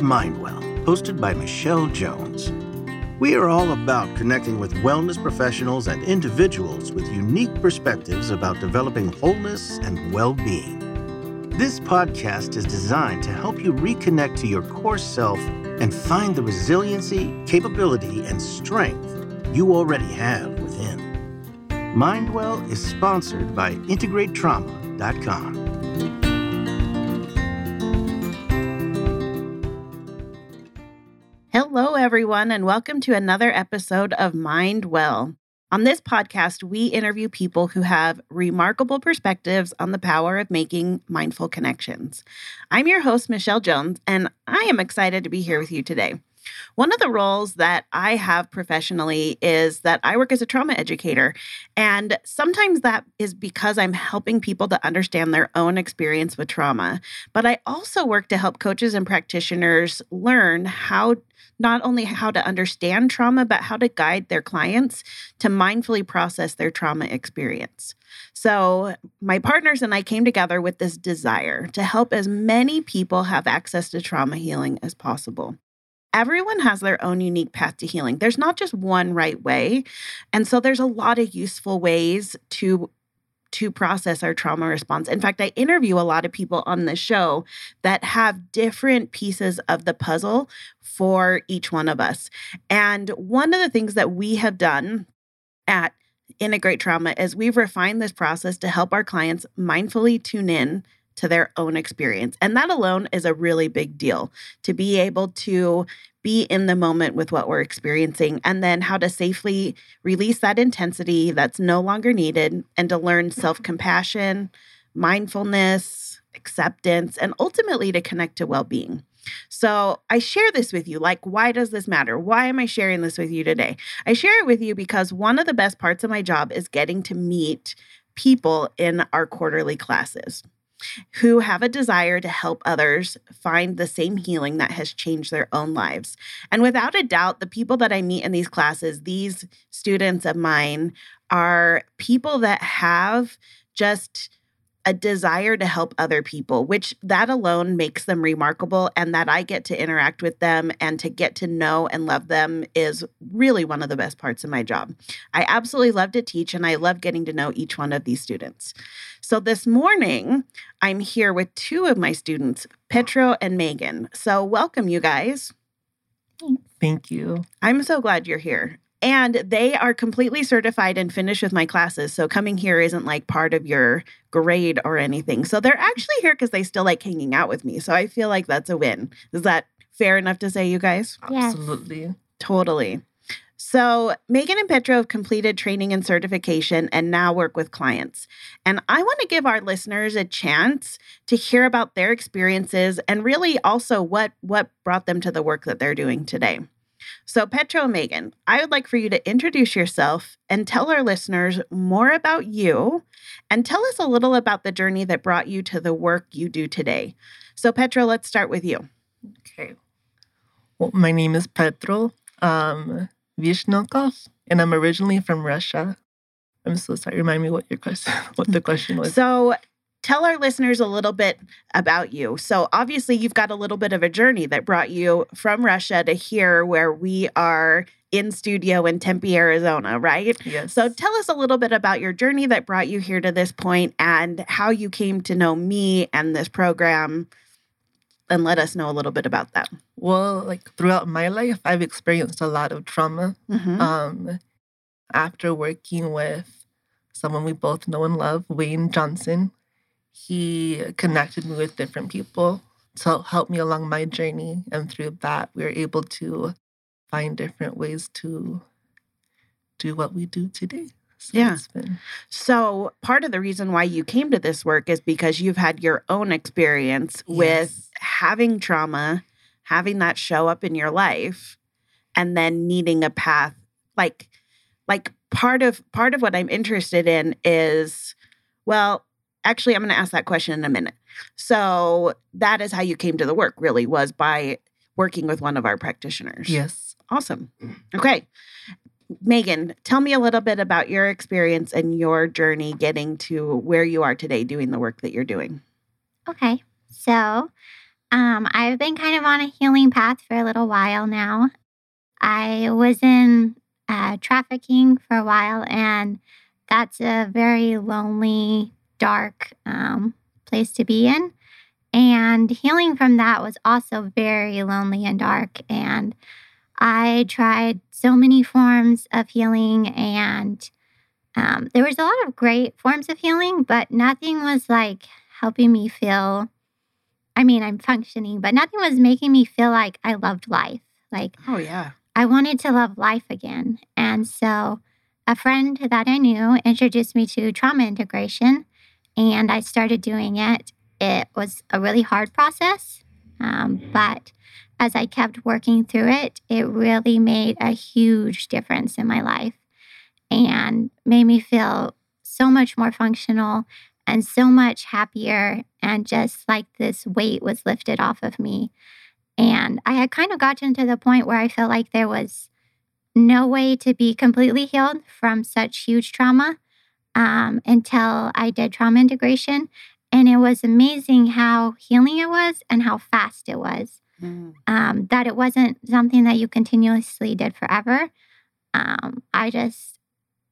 to Mindwell, hosted by Michelle Jones. We are all about connecting with wellness professionals and individuals with unique perspectives about developing wholeness and well being. This podcast is designed to help you reconnect to your core self and find the resiliency, capability, and strength you already have within. Mindwell is sponsored by IntegrateTrauma.com. everyone, and welcome to another episode of Mind Well. On this podcast, we interview people who have remarkable perspectives on the power of making mindful connections. I'm your host, Michelle Jones, and I am excited to be here with you today. One of the roles that I have professionally is that I work as a trauma educator. And sometimes that is because I'm helping people to understand their own experience with trauma. But I also work to help coaches and practitioners learn how not only how to understand trauma, but how to guide their clients to mindfully process their trauma experience. So, my partners and I came together with this desire to help as many people have access to trauma healing as possible. Everyone has their own unique path to healing. There's not just one right way. And so there's a lot of useful ways to to process our trauma response. In fact, I interview a lot of people on the show that have different pieces of the puzzle for each one of us. And one of the things that we have done at Integrate Trauma is we've refined this process to help our clients mindfully tune in to their own experience. And that alone is a really big deal to be able to be in the moment with what we're experiencing and then how to safely release that intensity that's no longer needed and to learn self compassion, mindfulness, acceptance, and ultimately to connect to well being. So, I share this with you. Like, why does this matter? Why am I sharing this with you today? I share it with you because one of the best parts of my job is getting to meet people in our quarterly classes who have a desire to help others find the same healing that has changed their own lives. And without a doubt, the people that I meet in these classes, these students of mine, are people that have just a desire to help other people, which that alone makes them remarkable. And that I get to interact with them and to get to know and love them is really one of the best parts of my job. I absolutely love to teach and I love getting to know each one of these students. So this morning, I'm here with two of my students, Petro and Megan. So welcome, you guys. Thank you. I'm so glad you're here. And they are completely certified and finished with my classes. So coming here isn't like part of your grade or anything. So they're actually here because they still like hanging out with me. So I feel like that's a win. Is that fair enough to say, you guys? Yes. Absolutely. Totally. So, Megan and Petro have completed training and certification and now work with clients. And I want to give our listeners a chance to hear about their experiences and really also what, what brought them to the work that they're doing today. So, Petro and Megan, I would like for you to introduce yourself and tell our listeners more about you and tell us a little about the journey that brought you to the work you do today. So, Petro, let's start with you. Okay. Well, my name is Petro um, Vishnokov, and I'm originally from Russia. I'm so sorry. Remind me what your question, what the question was. So, tell our listeners a little bit about you. So, obviously, you've got a little bit of a journey that brought you from Russia to here, where we are in studio in Tempe, Arizona, right? yes. So, tell us a little bit about your journey that brought you here to this point and how you came to know me and this program. And let us know a little bit about that. well, like throughout my life, I've experienced a lot of trauma. Mhm. Um, after working with someone we both know and love, Wayne Johnson, he connected me with different people to help me along my journey. And through that, we were able to find different ways to do what we do today. So Yeah. it's been So, part of the reason why you came to this work is because you've had your own experience with having trauma, having that show up in your life, and then needing a path. Like, like part of part of what I'm interested in is, well, actually, I'm going to ask that question in a minute. So, that is how you came to the work. Really, was by working with one of our practitioners. yes. Awesome. Okay. Megan, tell me a little bit about your experience and your journey getting to where you are today doing the work that you're doing. Okay. So, Um, I've been kind of on a healing path for a little while now. I was in uh, trafficking for a while, and that's a very lonely, dark um, place to be in. And healing from that was also very lonely and dark. And I tried so many forms of healing, and um, there was a lot of great forms of healing, but nothing was like helping me feel. I mean, I'm functioning, but nothing was making me feel like I loved life. Like, oh, yeah. I wanted to love life again. And so a friend that I knew introduced me to trauma integration, and I started doing it. It was a really hard process, um, but as I kept working through it, it really made a huge difference in my life and made me feel so much more functional and so much happier. And just like this weight was lifted off of me. And I had kind of gotten to the point where I felt like there was no way to be completely healed from such huge trauma um, until I did trauma integration. And it was amazing how healing it was and how fast it was. Mm. Um, that it wasn't something that you continuously did forever. Um, I just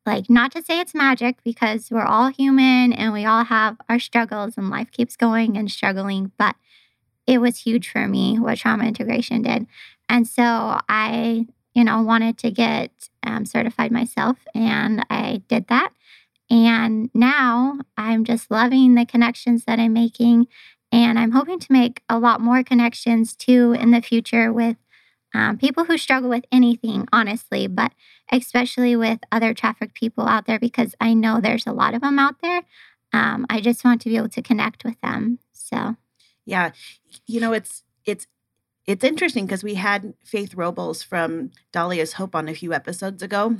like not to say it's magic because we're all human and we all have our struggles and life keeps going and struggling, but it was huge for me what trauma integration did. And so I, you know, wanted to get um, certified myself and I did that. And now I'm just loving the connections that I'm making and I'm hoping to make a lot more connections too in the future with um, people who struggle with anything, honestly, but especially with other trafficked people out there because I know there's a lot of them out there. Um, I just want to be able to connect with them. So, yeah, you know, it's it's it's interesting because we had Faith Robles from Dahlia's Hope on a few episodes ago,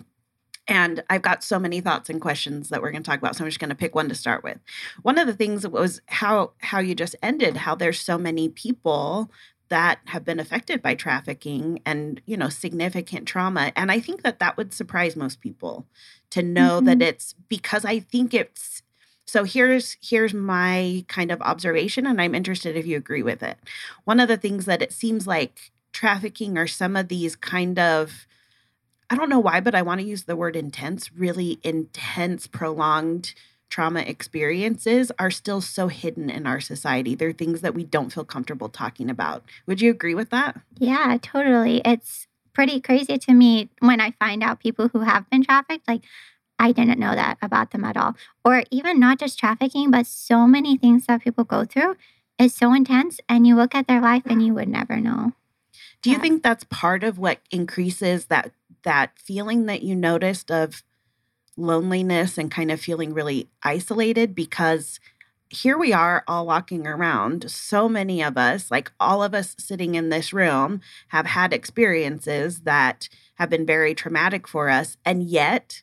and I've got so many thoughts and questions that we're going to talk about. So I'm just going to pick one to start with. One of the things was how how you just ended, how there's so many people that have been affected by trafficking and you know significant trauma and i think that that would surprise most people to know mm-hmm. that it's because i think it's so here's here's my kind of observation and i'm interested if you agree with it one of the things that it seems like trafficking or some of these kind of I don't know why, but I want to use the word intense, really intense, prolonged trauma experiences are still so hidden in our society. They're things that we don't feel comfortable talking about. Would you agree with that? Yeah, totally. It's pretty crazy to me when I find out people who have been trafficked. Like, I didn't know that about them at all. Or even not just trafficking, but so many things that people go through is so intense. And you look at their life and you would never know. Do you think that's part of what increases that that feeling that you noticed of loneliness and kind of feeling really isolated because here we are all walking around. So many of us, like all of us sitting in this room, have had experiences that have been very traumatic for us. And yet,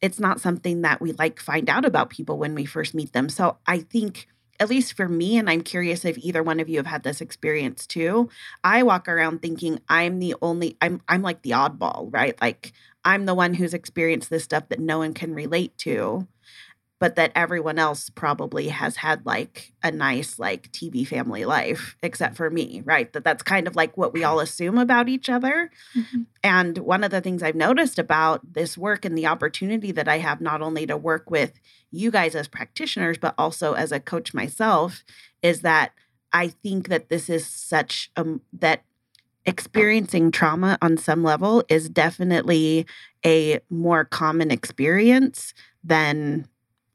it's not something that we like find out about people when we first meet them. So I think at least for me, and I'm curious if either one of you have had this experience too. I walk around thinking I'm the only I'm I'm like the oddball, right? Like I'm the one who's experienced this stuff that no one can relate to but that everyone else probably has had like a nice like TV family life except for me, right? That that's kind of like what we all assume about each other. Mm-hmm. And one of the things I've noticed about this work and the opportunity that I have not only to work with you guys as practitioners but also as a coach myself is that I think that this is such a that experiencing trauma on some level is definitely a more common experience than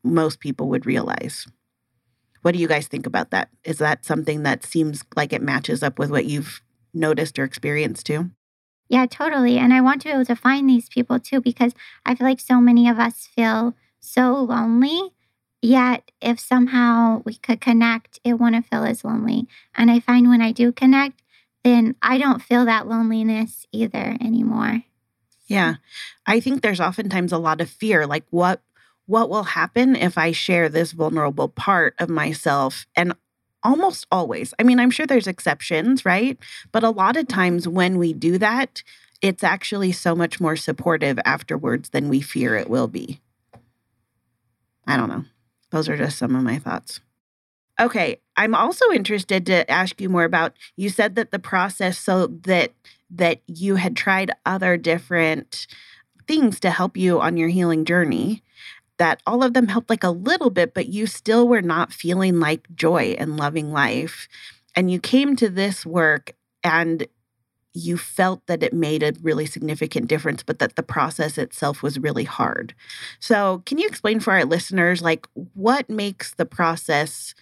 most people would realize. What do you guys think about that? Is that something that seems like it matches up with what you've noticed or experienced too? Yeah, totally. And I want to be able to find these people too because I feel like so many of us feel so lonely. Yet, if somehow we could connect, it wouldn't feel as lonely. And I find when I do connect, then I don't feel that loneliness either anymore. Yeah. I think there's oftentimes a lot of fear like, what what will happen if I share this vulnerable part of myself? And almost always, I mean, I'm sure there's exceptions, right? But a lot of times when we do that, it's actually so much more supportive afterwards than we fear it will be. I don't know. Those are just some of my thoughts. Okay, I'm also interested to ask you more about you said that the process so that that you had tried other different things to help you on your healing journey that all of them helped like a little bit but you still were not feeling like joy and loving life and you came to this work and you felt that it made a really significant difference, but that the process itself was really hard. So, can you explain for our listeners, like, what makes the process,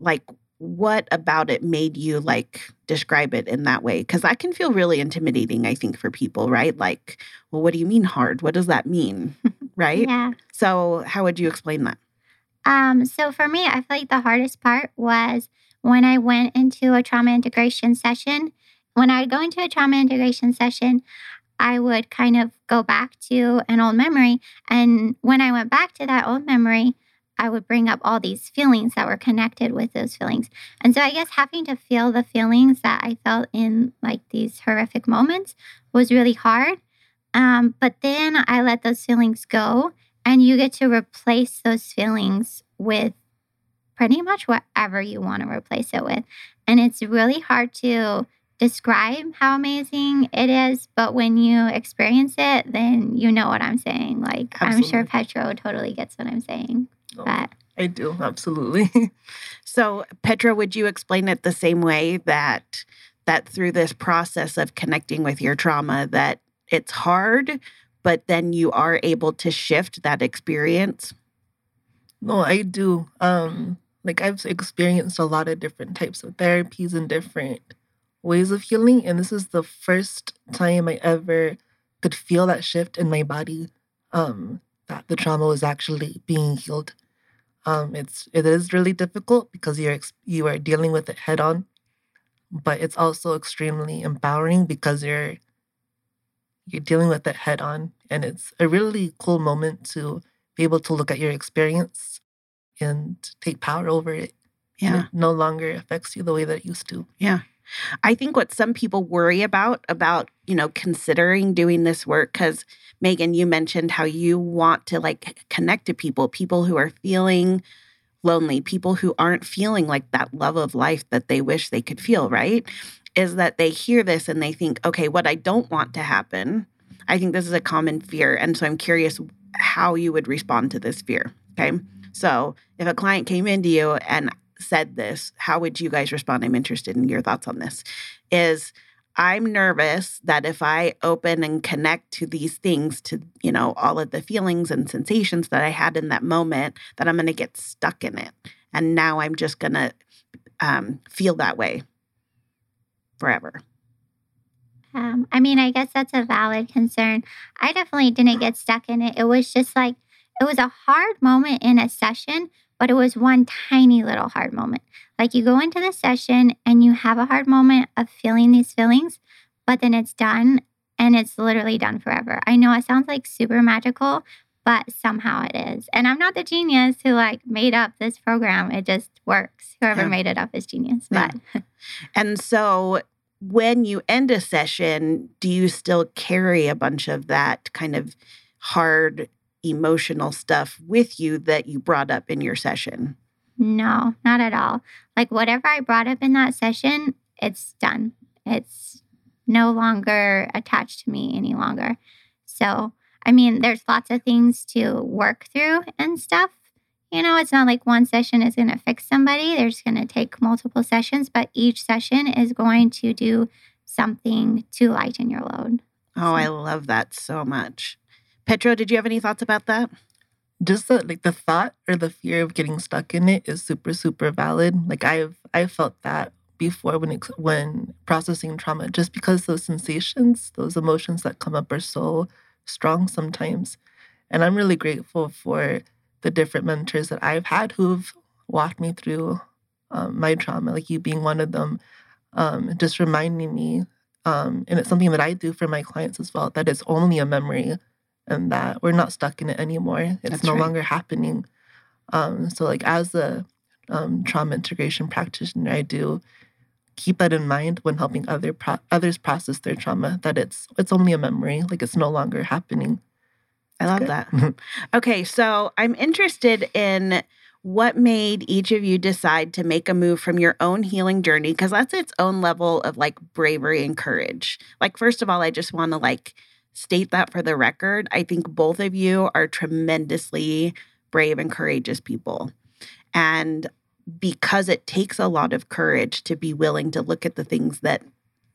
like, what about it made you like describe it in that way? Because that can feel really intimidating, I think, for people, right? Like, well, what do you mean hard? What does that mean? right? Yeah. So, how would you explain that? Um, so for me, I feel like the hardest part was when I went into a trauma integration session when I would go into a trauma integration session, I would kind of go back to an old memory. And when I went back to that old memory, I would bring up all these feelings that were connected with those feelings. And so I guess having to feel the feelings that I felt in like these horrific moments was really hard. Um, but then I let those feelings go, and you get to replace those feelings with pretty much whatever you want to replace it with. And it's really hard to describe how amazing it is, but when you experience it, then you know what I'm saying. Like Absolutely. I'm sure Petro totally gets what I'm saying. Oh, but I do, absolutely. so, Petra, would you explain it the same way that that through this process of connecting with your trauma that it's hard, but then you are able to shift that experience? No, I do. Um like I've experienced a lot of different types of therapies and different ways of healing. And this is the first time I ever could feel that shift in my body. Um, that the trauma was actually being healed. Um, it's it is really difficult because you're you are dealing with it head on, but it's also extremely empowering because you're you're dealing with it head on, and it's a really cool moment to be able to look at your experience and take power over it. Yeah, it no longer affects you the way that it used to. Yeah. I think what some people worry about about, you know, considering doing this work cuz Megan you mentioned how you want to like connect to people, people who are feeling lonely, people who aren't feeling like that love of life that they wish they could feel, right? Is that they hear this and they think, "Okay, what I don't want to happen." I think this is a common fear and so I'm curious how you would respond to this fear, okay? So, if a client came into you and said this, how would you guys respond? I'm interested in your thoughts on this. Is I'm nervous that if I open and connect to these things, to, you know, all of the feelings and sensations that I had in that moment, that I'm going to get stuck in it. And now I'm just going to um, feel that way forever. Um, I mean, I guess that's a valid concern. I definitely didn't get stuck in it. It was just like, it was a hard moment in a session but it was one tiny little hard moment. Like you go into the session and you have a hard moment of feeling these feelings, but then it's done and it's literally done forever. I know it sounds like super magical, but somehow it is. And I'm not the genius who like made up this program. It just works. Whoever yeah. made it up is genius. But yeah. and so when you end a session, do you still carry a bunch of that kind of hard emotional stuff with you that you brought up in your session? No, not at all. Like whatever I brought up in that session, it's done. It's no longer attached to me any longer. So, I mean, there's lots of things to work through and stuff. You know, it's not like one session is going to fix somebody. There's going to take multiple sessions, but each session is going to do something to lighten your load. Oh, so. I love that so much. Petro, did you have any thoughts about that? Just the, like the thought or the fear of getting stuck in it is super super valid. Like I've I felt that before when it, when processing trauma, just because those sensations, those emotions that come up are so strong sometimes. And I'm really grateful for the different mentors that I've had who've walked me through um, my trauma, like you being one of them, um, just reminding me. Um, and it's something that I do for my clients as well, that it's only a memory and that we're not stuck in it anymore. It's That's no right. longer happening. Um, so, like as a um, trauma integration practitioner, I do keep that in mind when helping other pro- others process their trauma. That it's it's only a memory, like it's no longer happening. I love that. okay, so I'm interested in what made each of you decide to make a move from your own healing journey because that's its own level of like bravery and courage like first of all i just want to like state that for the record i think both of you are tremendously brave and courageous people and because it takes a lot of courage to be willing to look at the things that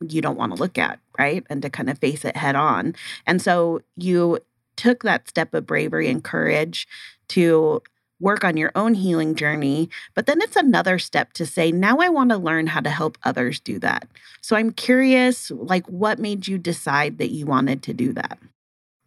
you don't want to look at right and to kind of face it head on and so you took that step of bravery and courage to work on your own healing journey. But then it's another step to say, now I want to learn how to help others do that. So I'm curious, like, what made you decide that you wanted to do that?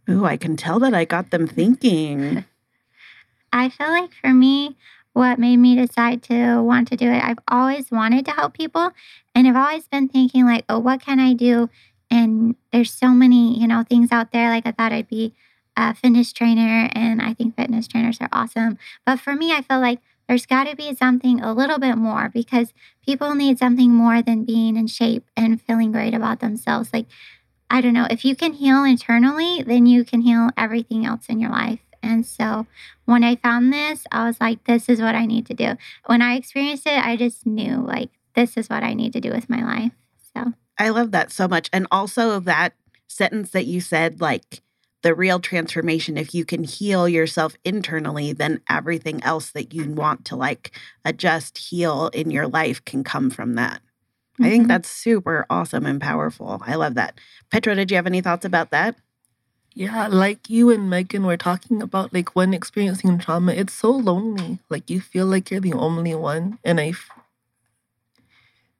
Ooh, I can tell that I got them thinking. I feel like for me, what made me decide to want to do it, I've always wanted to help people. And I've always been thinking, like, oh, what can I do? And there's so many, you know, things out there. Like, I thought I'd be a fitness trainer, and I think fitness trainers are awesome. But for me, I feel like there's got to be something a little bit more because people need something more than being in shape and feeling great about themselves. Like, I don't know, if you can heal internally, then you can heal everything else in your life. And so when I found this, I was like, this is what I need to do. When I experienced it, I just knew like, this is what I need to do with my life. So I love that so much. And also that sentence that you said, like, the real transformation if you can heal yourself internally then everything else that you want to like adjust heal in your life can come from that mm-hmm. i think mm-hmm. that's super awesome and powerful i love that petra did you have any thoughts about that yeah like you and megan were talking about like when experiencing trauma it's so lonely like you feel like you're the only one and i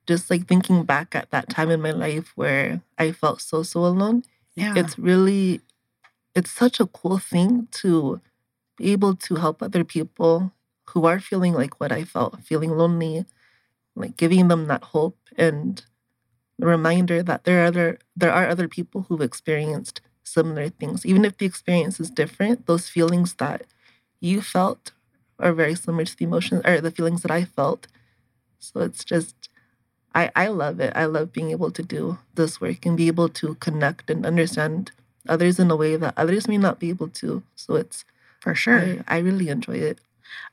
just like thinking back at that time in my life where i felt so so alone yeah. it's really it's such a cool thing to be able to help other people who are feeling like what I felt, feeling lonely, like giving them that hope and the reminder that there are other there are other people who've experienced similar things. Even if the experience is different, those feelings that you felt are very similar to the emotions or the feelings that I felt. So it's just I, I love it. I love being able to do this work and be able to connect and understand others in a way that others may not be able to. So it's for sure. I, I really enjoy it.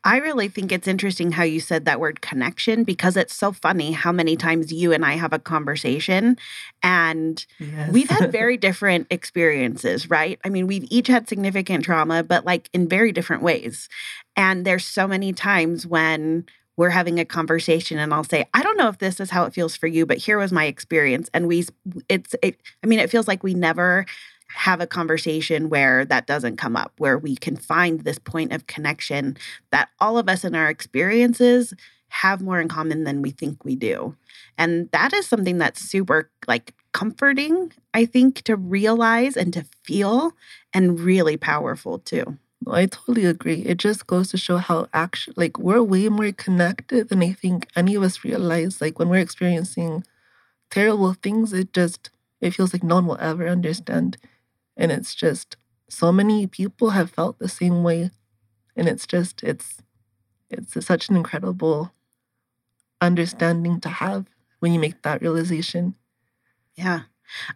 I really think it's interesting how you said that word connection because it's so funny how many times you and I have a conversation and yes. we've had very different experiences, right? I mean, we've each had significant trauma, but like in very different ways. And there's so many times when we're having a conversation and I'll say, I don't know if this is how it feels for you, but here was my experience. And we, it's, it, I mean, it feels like we never have a conversation where that doesn't come up, where we can find this point of connection that all of us in our experiences have more in common than we think we do. And that is something that's super like comforting, I think, to realize and to feel and really powerful too. I totally agree. It just goes to show how actually like we're way more connected than I think any of us realize. Like when we're experiencing terrible things, it just it feels like no one will ever understand. And it's just so many people have felt the same way. And it's just, it's, it's such an incredible understanding to have when you make that realization. Yeah.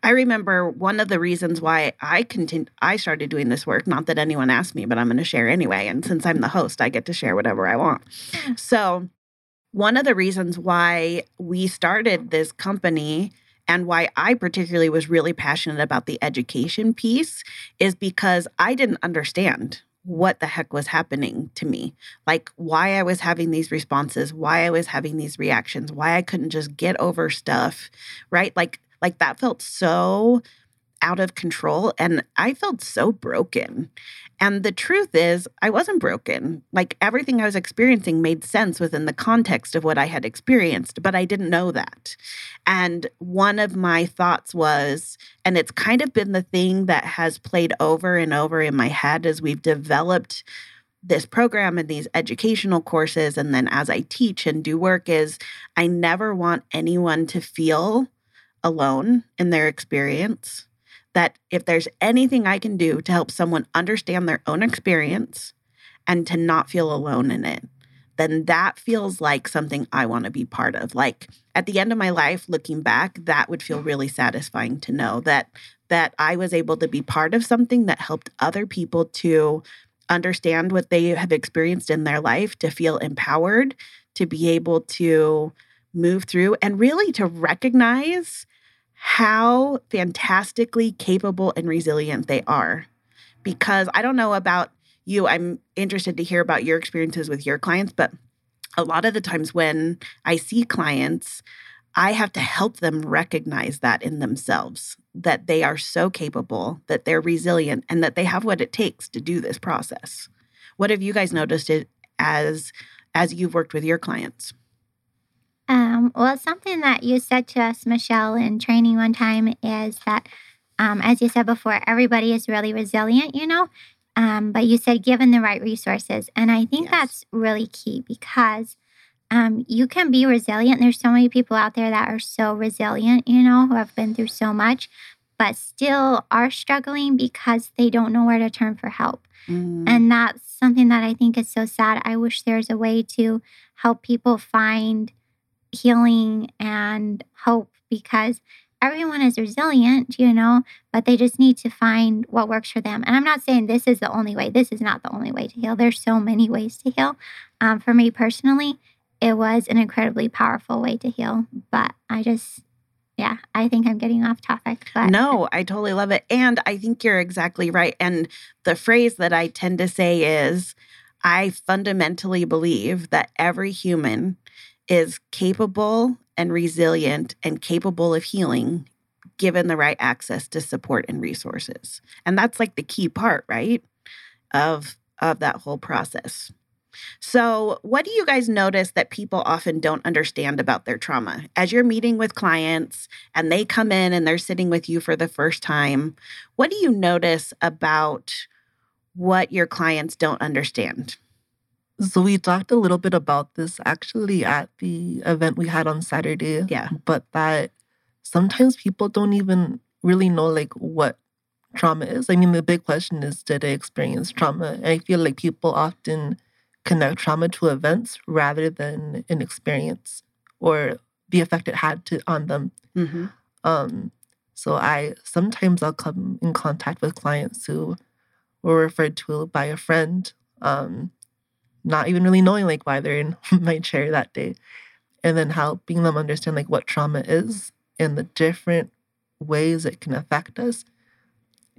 I remember one of the reasons why I continued I started doing this work, not that anyone asked me, but I'm going to share anyway and since I'm the host, I get to share whatever I want. So, one of the reasons why we started this company and why I particularly was really passionate about the education piece is because I didn't understand what the heck was happening to me. Like why I was having these responses, why I was having these reactions, why I couldn't just get over stuff, right? Like like that felt so out of control and I felt so broken. And the truth is, I wasn't broken. Like everything I was experiencing made sense within the context of what I had experienced, but I didn't know that. And one of my thoughts was, and it's kind of been the thing that has played over and over in my head as we've developed this program and these educational courses. And then as I teach and do work, is I never want anyone to feel alone in their experience that if there's anything I can do to help someone understand their own experience and to not feel alone in it, then that feels like something I want to be part of. Like at the end of my life, looking back, that would feel really satisfying to know that that I was able to be part of something that helped other people to understand what they have experienced in their life, to feel empowered, to be able to move through, and really to recognize how fantastically capable and resilient they are. Because I don't know about you, I'm interested to hear about your experiences with your clients, but a lot of the times when I see clients, I have to help them recognize that in themselves that they are so capable, that they're resilient, and that they have what it takes to do this process. What have you guys noticed it as as you've worked with your clients? Um, well, something that you said to us, Michelle, in training one time is that, um, as you said before, everybody is really resilient, you know, um, but you said given the right resources. And I think Yes. that's really key because um, you can be resilient. There's so many people out there that are so resilient, you know, who have been through so much, but still are struggling because they don't know where to turn for help. Mm, And that's something that I think is so sad. I wish there's a way to help people find healing and hope because everyone is resilient, you know, but they just need to find what works for them. And I'm not saying this is the only way, this is not the only way to heal. There's so many ways to heal. Um, for me personally, it was an incredibly powerful way to heal, but I just, yeah, I think I'm getting off topic. But No, I totally love it. And I think you're exactly right. And the phrase that I tend to say is I fundamentally believe that every human is capable and resilient and capable of healing given the right access to support and resources. And that's like the key part, right? Of of that whole process. So, what do you guys notice that people often don't understand about their trauma? As you're meeting with clients and they come in and they're sitting with you for the first time, what do you notice about what your clients don't understand? So we talked a little bit about this actually at the event we had on Saturday. Yeah. But that sometimes people don't even really know like what trauma is. I mean, the big question is did I experience trauma? And I feel like people often connect trauma to events rather than an experience or the effect it had to on them. Mm-hmm. Um, so I sometimes I'll come in contact with clients who were referred to by a friend, um, not even really knowing like why they're in my chair that day, and then helping them understand like what trauma is and the different ways it can affect us.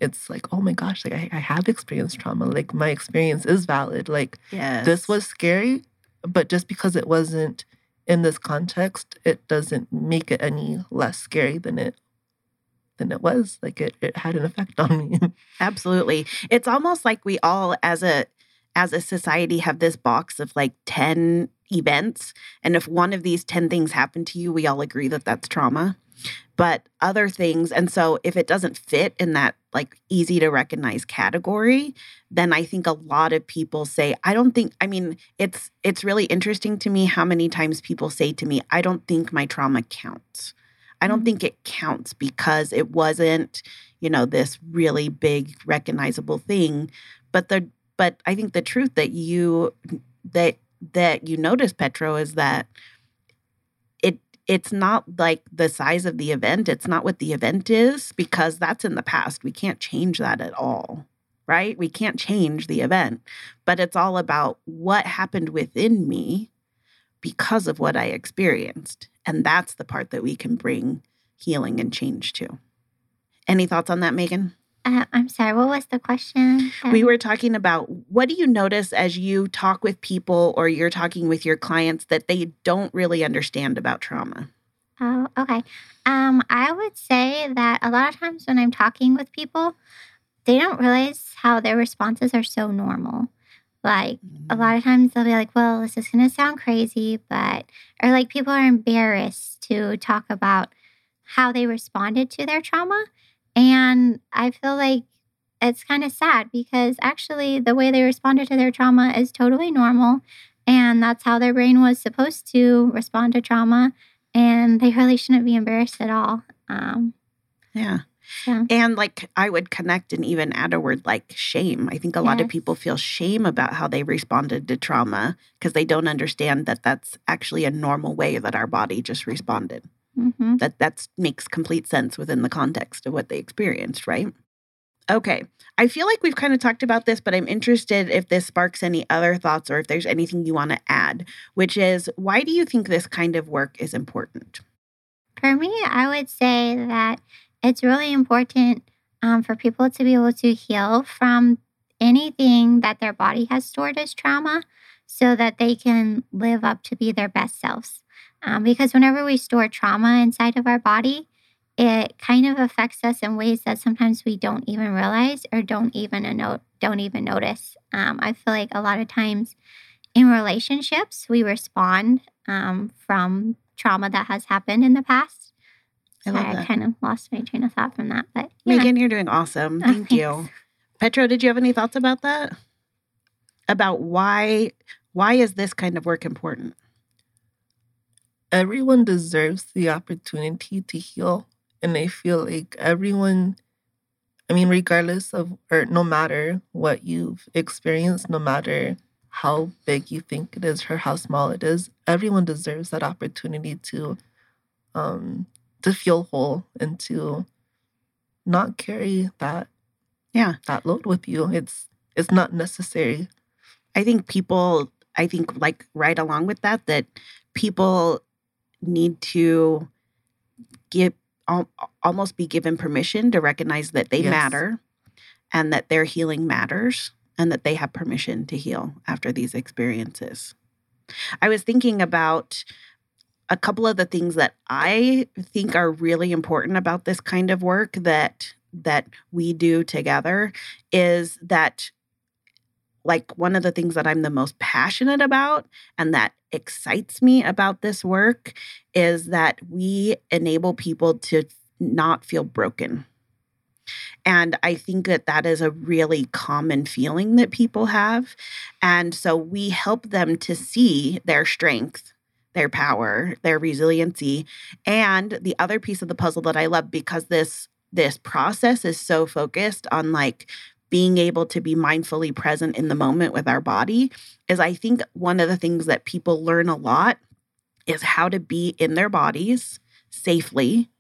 It's like, oh my gosh, like I, I have experienced trauma. Like my experience is valid. Like Yes. this was scary, but just because it wasn't in this context, it doesn't make it any less scary than it than it was. Like it, it had an effect on me. Absolutely. It's almost like we all as a as a society have this box of like 10 events and if one of these 10 things happen to you, we all agree that that's trauma. But other things and so if it doesn't fit in that like easy to recognize category, then I think a lot of people say I don't think I mean it's it's really interesting to me how many times people say to me I don't think my trauma counts. I don't Mhm. think it counts because it wasn't you know this really big recognizable thing but the but i think the truth that you that that you notice petro is that it it's not like the size of the event. It's not what the event is because that's in the past. We can't change that at all right? We can't change the event. But it's all about what happened within me because of what i experienced. And that's the part that we can bring healing and change to. Any thoughts on that megan uh, I'm sorry, what was the question? we were talking about what do you notice as you talk with people or you're talking with your clients that they don't really understand about trauma? Oh, okay. Um, I would say that a lot of times when I'm talking with people, they don't realize how their responses are so normal. Like a Mm-hmm. lot of times they'll be like, well, this is going to sound crazy, but, or like people are embarrassed to talk about how they responded to their trauma. And I feel like it's kind of sad because actually the way they responded to their trauma is totally normal. And that's how their brain was supposed to respond to trauma. And they really shouldn't be embarrassed at all. Um, Yeah. Yeah. And like I would connect and even add a word like shame. I think a lot of people feel shame about how they responded to trauma because they don't understand that that's actually a normal way that our body just responded. Mhm. That that makes complete sense within the context of what they experienced, right? Okay. I feel like we've kind of talked about this, but I'm interested if this sparks any other thoughts or if there's anything you want to add, which is why do you think this kind of work is important? For me, I would say that it's really important um, for people to be able to heal from anything that their body has stored as trauma so that they can live up to be their best selves. Um, because whenever we store trauma inside of our body, it kind of affects us in ways that sometimes we don't even realize or don't even note don't even notice. Um, I feel like a lot of times in relationships we respond um, from trauma that has happened in the past. I that. I kind of lost my train of thought from that, but yeah. Megan, you're doing awesome. Oh, Thank you. thanks. Petro, did you have any thoughts about that? About why why is this kind of work important? Everyone deserves the opportunity to heal. And I feel like everyone, I mean, regardless of, or no matter what you've experienced, no matter how big you think it is or how small it is, everyone deserves that opportunity to, um, to feel whole and to not carry that, Yeah. that load with you. It's, it's not necessary. I think people, I think like right along with that, that people need to give al- almost be given permission to recognize that they Yes. matter and that their healing matters and that they have permission to heal after these experiences. I was thinking about a couple of the things that I think are really important about this kind of work that that we do together is that like one of the things that I'm the most passionate about and that excites me about this work is that we enable people to not feel broken. And I think that that is a really common feeling that people have. And so we help them to see their strength, their power, their resiliency. And the other piece of the puzzle that I love because this this process is so focused on like being able to be mindfully present in the moment with our body is I think one of the things that people learn a lot is how to be in their bodies safely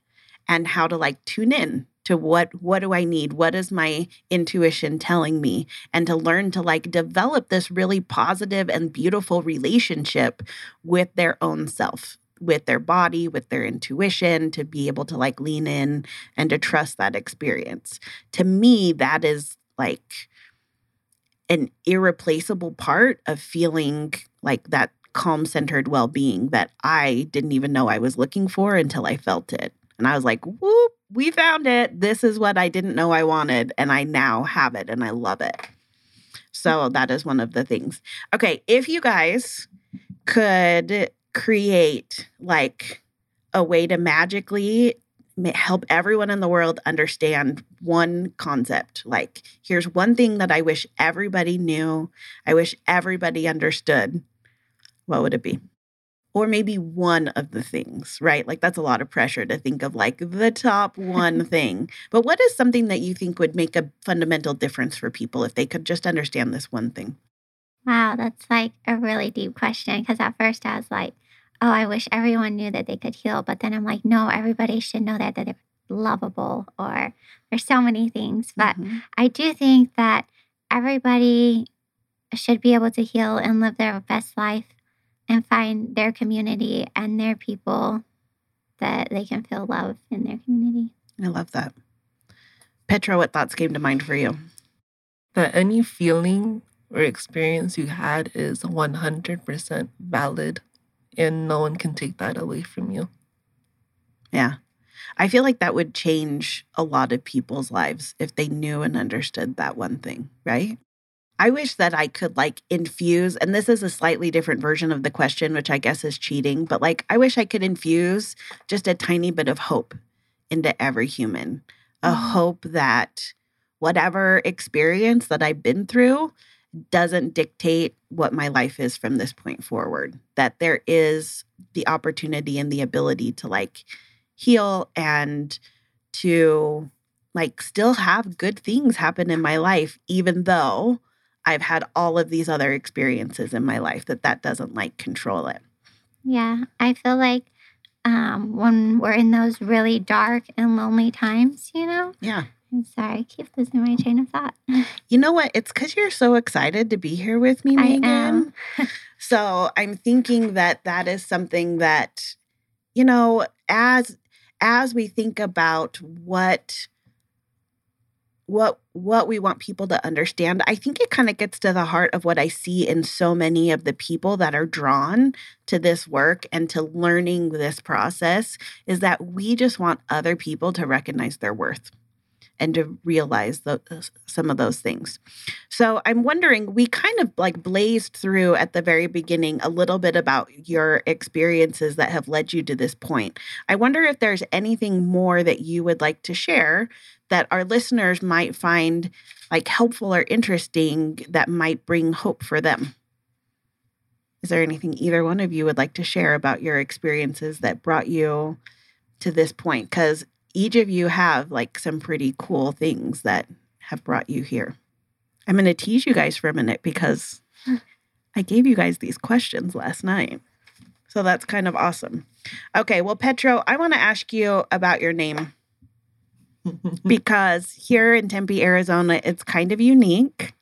and how to like tune in to what what do I need? What is my intuition telling me? And to learn to like develop this really positive and beautiful relationship with their own self, with their body, with their intuition, to be able to like lean in and to trust that experience. To me, that is like an irreplaceable part of feeling like that calm centered well being that I didn't even know I was looking for until I felt it. And I was like, whoop, we found it. This is what I didn't know I wanted. And I now have it and I love it. So that is one of the things. Okay. If you guys could create like a way to magically ma- help everyone in the world understand one concept. Like, here's one thing that I wish everybody knew, I wish everybody understood. What would it be? Or maybe one of the things, right? Like, that's a lot of pressure to think of like the top one thing. But what is something that you think would make a fundamental difference for people if they could just understand this one thing? Wow, that's like a really deep question because at first I was like, oh, I wish everyone knew that they could heal. But then I'm like, no, everybody should know that, that they're lovable or there's so many things. But Mhm. I do think that everybody should be able to heal and live their best life and find their community and their people that they can feel love in their community. I love that. Petra, what thoughts came to mind for you? That any feeling or experience you had is 100% valid and no one can take that away from you. Yeah. I feel like that would change a lot of people's lives if they knew and understood that one thing, right? I wish that I could like infuse, and this is a slightly different version of the question, which I guess is cheating, but like I wish I could infuse just a tiny bit of hope into every human. A Mm. hope that whatever experience that I've been through doesn't dictate what my life is from this point forward. That there is the opportunity and the ability to like heal and to like still have good things happen in my life even though I've had all of these other experiences in my life that that doesn't like control it. Yeah, I feel like um, when we're in those really dark and lonely times, you know, Yeah. I'm sorry, I keep losing my train of thought. You know what? It's because you're so excited to be here with me, I Megan. am. So I'm thinking that that is something that, you know, as as we think about what what what we want people to understand, I think it kind of gets to the heart of what I see in so many of the people that are drawn to this work and to learning this process is that we just want other people to recognize their worth and to realize the, uh, some of those things. So I'm wondering, we kind of like blazed through at the very beginning a little bit about your experiences that have led you to this point. I wonder if there's anything more that you would like to share that our listeners might find like helpful or interesting that might bring hope for them. Is there anything either one of you would like to share about your experiences that brought you to this point? Because each of you have like some pretty cool things that have brought you here. I'm going to tease you guys for a minute because I gave you guys these questions last night. So that's kind of awesome. Okay, well, Petro, I want to ask you about your name because here in Tempe, Arizona, it's kind of unique.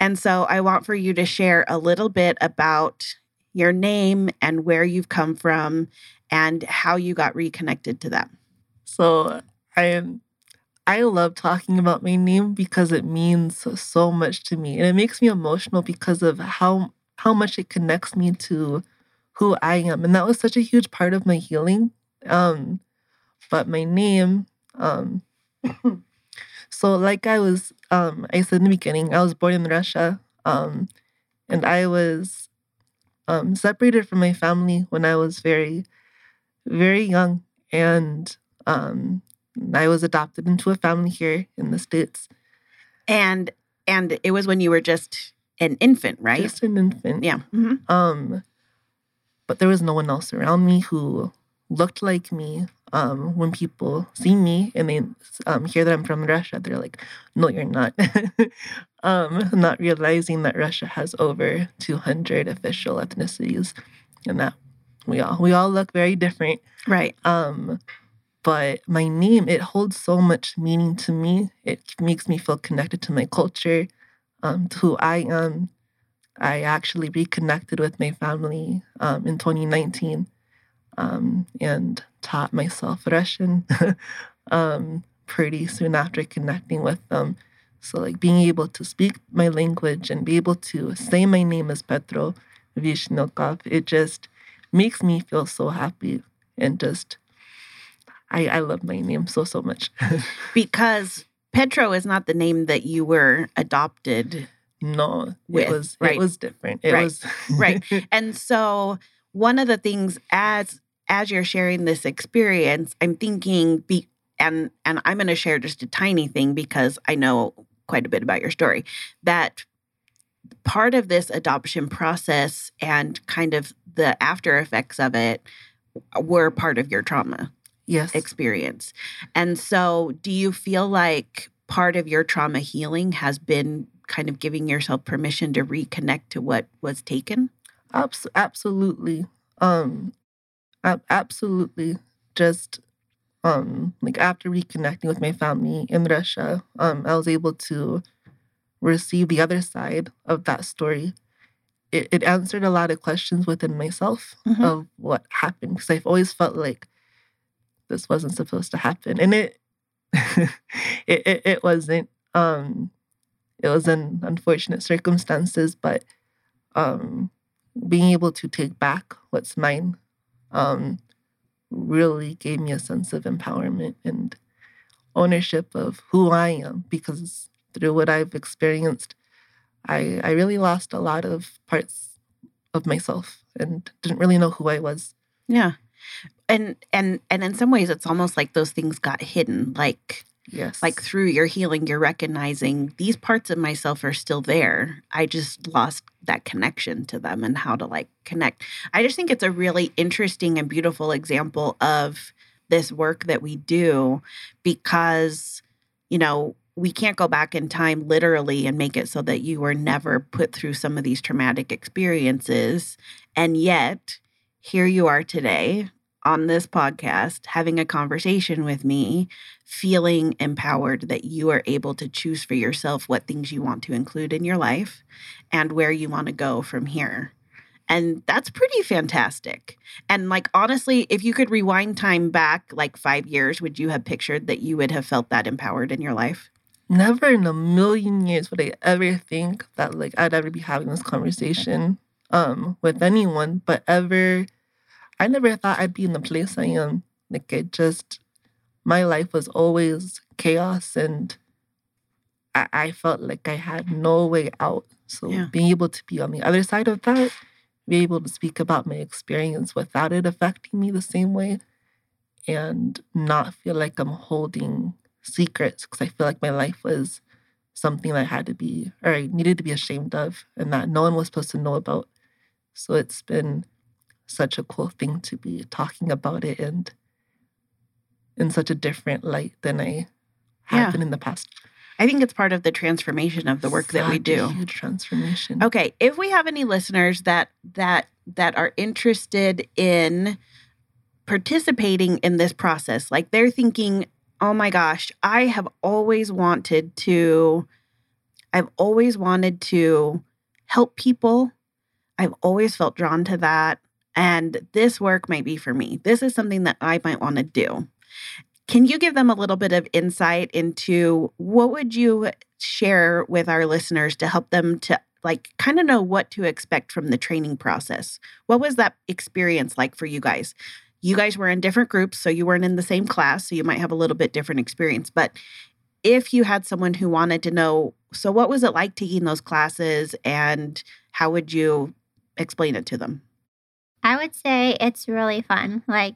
And so I want for you to share a little bit about your name and where you've come from and how you got reconnected to that. So I I love talking about my name because it means so much to me. And it makes me emotional because of how how much it connects me to who I am. And that was such a huge part of my healing. Um, but my name, um, so like I was um I said in the beginning, I was born in Russia. Um, and I was um separated from my family when I was very, very young. And um, I was adopted into a family here in the States. And and it was when you were just an infant, right? Just an infant. yeah. Mhm. Um, but there was no one else around me who looked like me. Um, when people see me and they um, hear that I'm from Russia, they're like, "No, you're not." um, not realizing that Russia has over 200 official ethnicities, and that we all we all look very different. Right. Um, but my name it holds so much meaning to me. It makes me feel connected to my culture, um, to who I am. I actually reconnected with my family um, in 2019 um, and taught myself Russian um, pretty soon after connecting with them. So, like being able to speak my language and be able to say my name is Petro Vishnokov, it just makes me feel so happy and just I, I love my name so so much. Because Petro is not the name that you were adopted. no, With, it was right. it was different. It Right, was right. And so one of the things as as you're sharing this experience, I'm thinking be and and I'm going to share just a tiny thing because I know quite a bit about your story that part of this adoption process and kind of the after effects of it were part of your trauma yes. experience. And so, do you feel like part of your trauma healing has been kind of giving yourself permission to reconnect to what was taken? Abs- absolutely. Um ab- absolutely just um like after reconnecting with my family in Russia, um I was able to receive the other side of that story. It, it answered a lot of questions within myself Mhm. of what happened because I've always felt like this wasn't supposed to happen and it it, it, it wasn't um it was in unfortunate circumstances but um being able to take back what's mine um, really gave me a sense of empowerment and ownership of who I am because through what I've experienced, I, I really lost a lot of parts of myself and didn't really know who I was. Yeah. And and and in some ways it's almost like those things got hidden like Yes. like through your healing you're recognizing these parts of myself are still there. I just lost that connection to them and how to like connect. I just think it's a really interesting and beautiful example of this work that we do because you know we can't go back in time literally and make it so that you were never put through some of these traumatic experiences and yet here you are today on this podcast, having a conversation with me, feeling empowered that you are able to choose for yourself what things you want to include in your life and where you want to go from here. And that's pretty fantastic. And like, honestly, if you could rewind time back like five years, would you have pictured that you would have felt that empowered in your life? Never in a million years would I ever think that like I'd ever be having this conversation um with anyone, but ever I never thought I'd be in the place I am. Like it just my life was always chaos and I, I felt like I had no way out. So Yeah. being able to be on the other side of that, be able to speak about my experience without it affecting me the same way and not feel like I'm holding secrets because I feel like my life was something that I had to be or I needed to be ashamed of and that no one was supposed to know about. So it's been such a cool thing to be talking about it and in such a different light than I have Yeah. been in the past. I think it's part of the transformation of the work that we Such a do. Huge transformation. Okay, if we have any listeners that that that are interested in participating in this process, like they're thinking, "Oh my gosh, I have always wanted to I've always wanted to help people. I've always felt drawn to that, and this work might be for me. This is something that I might want to do." Can you give them a little bit of insight into what would you share with our listeners to help them to like kind of know what to expect from the training process? What was that experience like for you guys? You guys were in different groups, so you weren't in the same class, so you might have a little bit different experience. But if you had someone who wanted to know, so what was it like taking those classes and how would you explain it to them? I would say it's really fun. Like,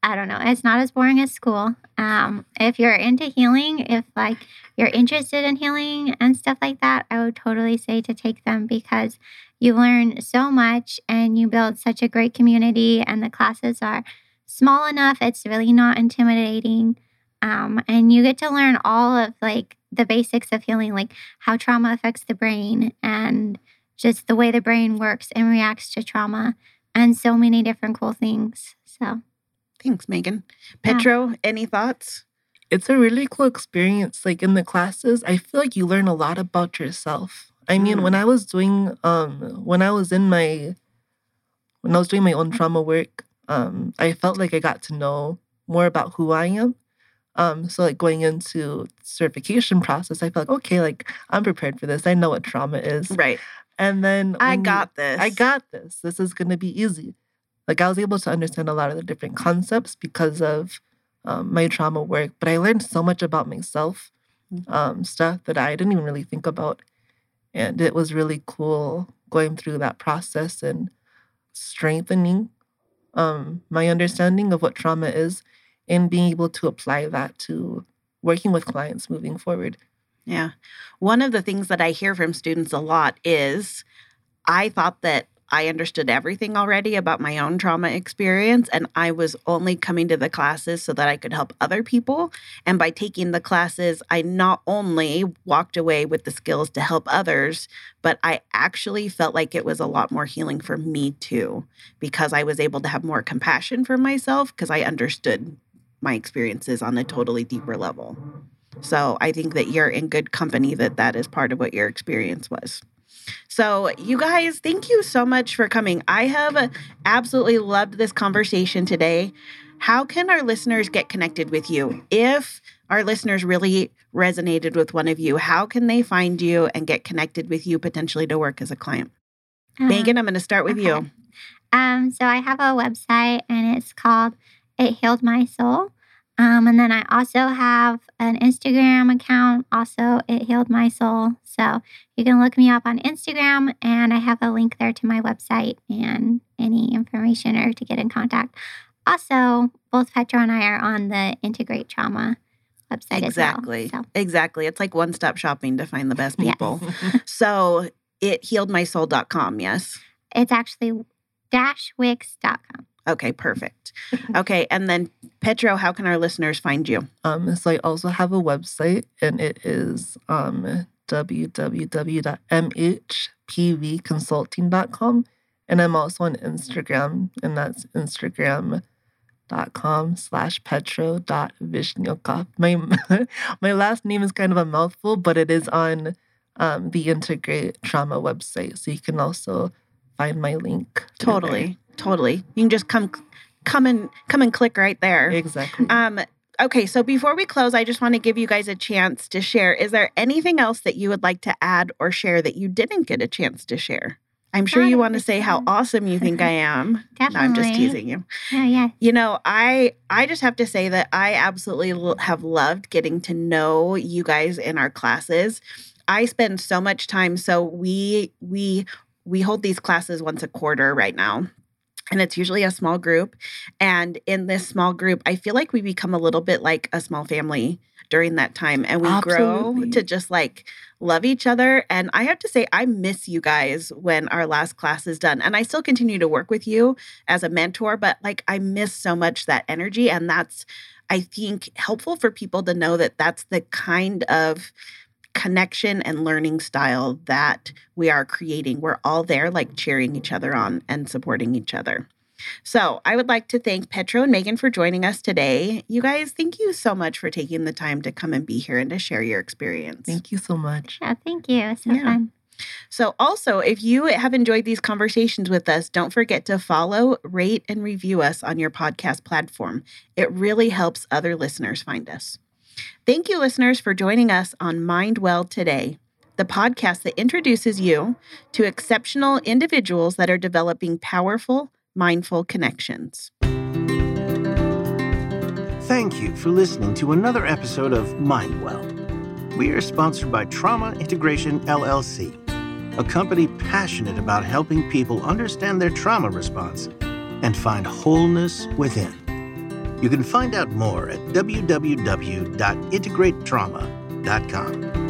I don't know, it's not as boring as school. Um, if you're into healing, if like you're interested in healing and stuff like that, I would totally say to take them because you learn so much and you build such a great community, and the classes are small enough, it's really not intimidating. Um, and you get to learn all of like the basics of healing, like how trauma affects the brain and just the way the brain works and reacts to trauma and so many different cool things. So, Thanks, Megan. Yeah. Petro, any thoughts? It's a really cool experience. Like in the classes, I feel like you learn a lot about yourself. I mean, Mm. when I was doing um when I was in my when I was doing my own trauma work, um, I felt like I got to know more about who I am. Um, so like going into certification process, I felt like, okay, like I'm prepared for this. I know what trauma is. Right. And then I you- got this. I got this. This is going to be easy. Like I was able to understand a lot of the different concepts because of um, my trauma work, but I learned so much about myself, Mhm. um, stuff that I didn't even really think about, and it was really cool going through that process and strengthening um, my understanding of what trauma is, and being able to apply that to working with clients moving forward. Yeah. One of the things that I hear from students a lot is I thought that I understood everything already about my own trauma experience, and I was only coming to the classes so that I could help other people. And by taking the classes, I not only walked away with the skills to help others, but I actually felt like it was a lot more healing for me too, because I was able to have more compassion for myself because I understood my experiences on a totally deeper level. So I think that you're in good company that that is part of what your experience was. So, you guys, thank you so much for coming. I have absolutely loved this conversation today. How can our listeners get connected with you? If our listeners really resonated with one of you, how can they find you and get connected with you potentially to work as a client? um, Megan, I'm going to start with you. Um, so I have a website and it's called It Healed My Soul. Um, and then I also have an Instagram account, also It Healed My Soul. So you can look me up on Instagram and I have a link there to my website and any information or to get in contact. Also, both Petra and I are on the Integrate Trauma website Exactly. as well. Exactly. It's like one stop shopping to find the best Yes. people. So, it healedmysoul.com, yes? It's actually dashwix.com. Okay, perfect. Okay, and then Petro, how can our listeners find you? Um, so I also have a website, and it is um, www.mhpvconsulting.com. And I'm also on Instagram, and that's Instagram dot com slash petro dot vishnyokov. My my last name is kind of a mouthful, but it is on um, the Integrate Trauma website, so you can also find my link. Totally. Totally. You can just come come and come and click right there. Exactly. Um okay, so before we close, I just want to give you guys a chance to share. Is there anything else that you would like to add or share that you didn't get a chance to share? I'm sure you want to say how awesome you think I am. No, I'm just teasing you. Oh, yeah. You know, I I just have to say that I absolutely l- have loved getting to know you guys in our classes. I spend so much time so we we we hold these classes once a quarter right now. And it's usually a small group. And in this small group, I feel like we become a little bit like a small family during that time. And we grow to just like love each other. And I have to say, I miss you guys when our last class is done. And I still continue to work with you as a mentor, but like I miss so much that energy. And that's, I think, helpful for people to know that that's the kind of connection and learning style that we are creating. We're all there, like cheering each other on and supporting each other. So, I would like to thank Petro and Megan for joining us today. You guys, thank you so much for taking the time to come and be here and to share your experience. Thank you so much. Yeah, thank you. It's so Yeah. fun. So, also, if you have enjoyed these conversations with us, don't forget to follow, rate, and review us on your podcast platform. It really helps other listeners find us. Thank you, listeners, for joining us on Mind Well today, the podcast that introduces you to exceptional individuals that are developing powerful, mindful connections. Thank you for listening to another episode of Mind Well. We are sponsored by Trauma Integration LLC, a company passionate about helping people understand their trauma response and find wholeness within. You can find out more at www.integratetrauma.com.